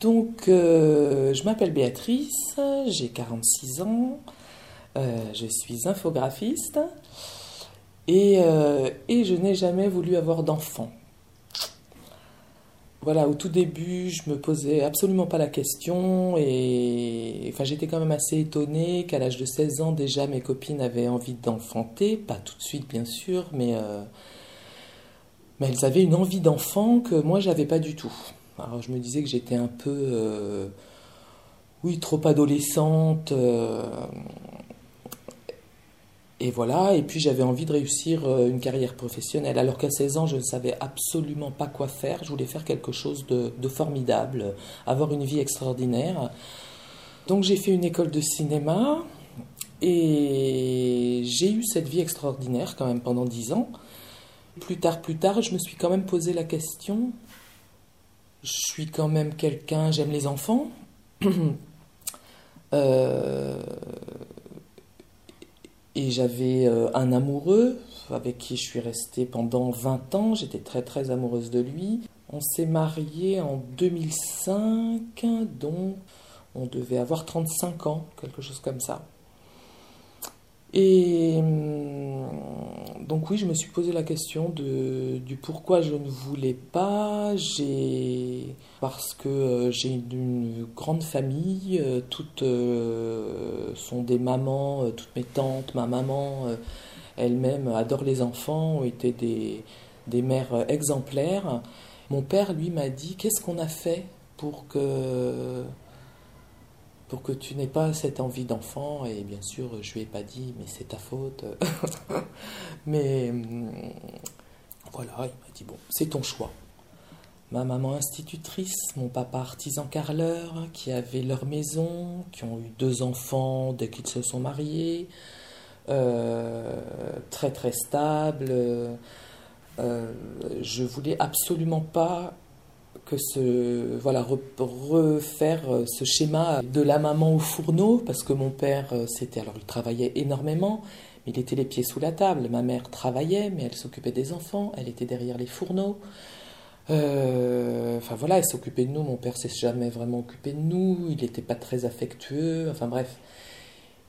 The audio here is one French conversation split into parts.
Donc, euh, je m'appelle Béatrice, j'ai 46 ans, euh, je suis infographiste et, euh, et je n'ai jamais voulu avoir d'enfant. Voilà, au tout début, je me posais absolument pas la question et enfin, j'étais quand même assez étonnée qu'à l'âge de 16 ans, déjà, mes copines avaient envie d'enfanter, pas tout de suite bien sûr, mais, mais elles avaient une envie d'enfant que moi, j'avais pas du tout. Alors je me disais que j'étais un peu, euh, oui, trop adolescente. Euh, et voilà, et puis j'avais envie de réussir euh, une carrière professionnelle. Alors qu'à 16 ans, je ne savais absolument pas quoi faire. Je voulais faire quelque chose de, de formidable, avoir une vie extraordinaire. Donc j'ai fait une école de cinéma et j'ai eu cette vie extraordinaire quand même pendant 10 ans. Plus tard, plus tard, je me suis quand même posé la question je suis quand même quelqu'un, j'aime les enfants. Euh, et j'avais euh, un amoureux avec qui je suis restée pendant 20 ans. J'étais très très amoureuse de lui. On s'est mariés en 2005, donc on devait avoir 35 ans, quelque chose comme ça. Et hum, donc oui, je me suis posé la question de, du pourquoi je ne voulais pas. J'ai parce que euh, j'ai une, grande famille, euh, toutes euh, sont des mamans, toutes mes tantes, ma maman elle-même adore les enfants, ont été des, des mères exemplaires. Mon père, lui, m'a dit qu'est-ce qu'on a fait pour que pour que tu n'aies pas cette envie d'enfant. Et bien sûr, je lui ai pas dit, mais c'est ta faute. mais hum, voilà, il m'a dit, bon, c'est ton choix. Ma maman institutrice, mon papa artisan carreleur, qui avaient leur maison, qui ont eu deux enfants dès qu'ils se sont mariés, euh, très très stable. Euh, je voulais absolument pas que ce voilà refaire euh, ce schéma de la maman au fourneau parce que mon père euh, c'était alors il travaillait énormément mais il était les pieds sous la table. Ma mère travaillait mais elle s'occupait des enfants elle était derrière les fourneaux. Euh, enfin voilà elle s'occupait de nous. Mon père s'est jamais vraiment occupé de nous. Il n'était pas très affectueux. Enfin bref.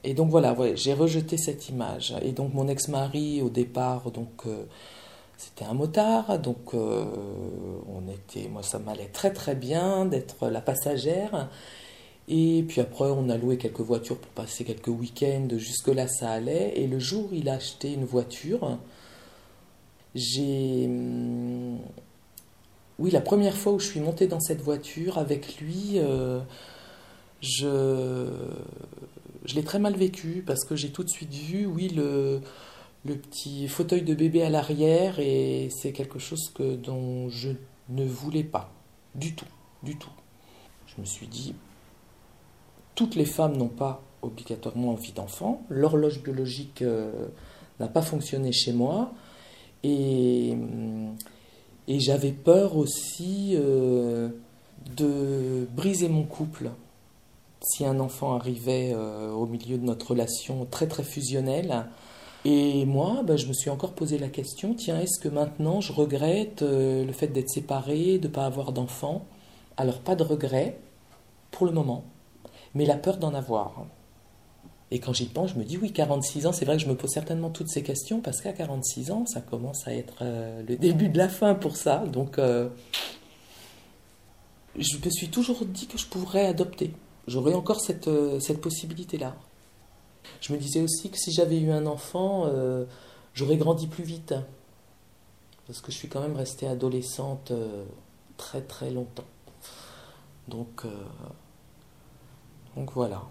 Et donc voilà j'ai rejeté cette image. Et donc mon ex-mari au départ donc c'était un motard, donc euh, on moi ça m'allait très très bien d'être la passagère. Et puis après, on a loué quelques voitures pour passer quelques week-ends. Jusque-là, ça allait. Et le jour où il a acheté une voiture, j'ai. Hum, oui, la première fois où je suis montée dans cette voiture avec lui, euh, je, je l'ai très mal vécu parce que j'ai tout de suite vu, oui, le, le petit fauteuil de bébé à l'arrière et c'est quelque chose que dont je ne voulais pas du tout, du tout. Je me suis dit, toutes les femmes n'ont pas obligatoirement envie d'enfant, l'horloge biologique euh, n'a pas fonctionné chez moi. Et, euh, j'avais peur aussi euh, de briser mon couple. Si un enfant arrivait au milieu de notre relation très très fusionnelle et moi, bah, je me suis encore posé la question, tiens, est-ce que maintenant je regrette euh, le fait d'être séparée, de ne pas avoir d'enfant? Alors pas de regret pour le moment, mais la peur d'en avoir. Et quand j'y pense, je me dis oui, 46 ans, c'est vrai que je me pose certainement toutes ces questions parce qu'à 46 ans, ça commence à être euh, le début de la fin pour ça. Donc, euh, je me suis toujours dit que je pourrais adopter. J'aurais encore cette, cette possibilité-là. Je me disais aussi que si j'avais eu un enfant, euh, j'aurais grandi plus vite. Parce que je suis quand même restée adolescente euh, très très longtemps. Donc, euh, donc voilà.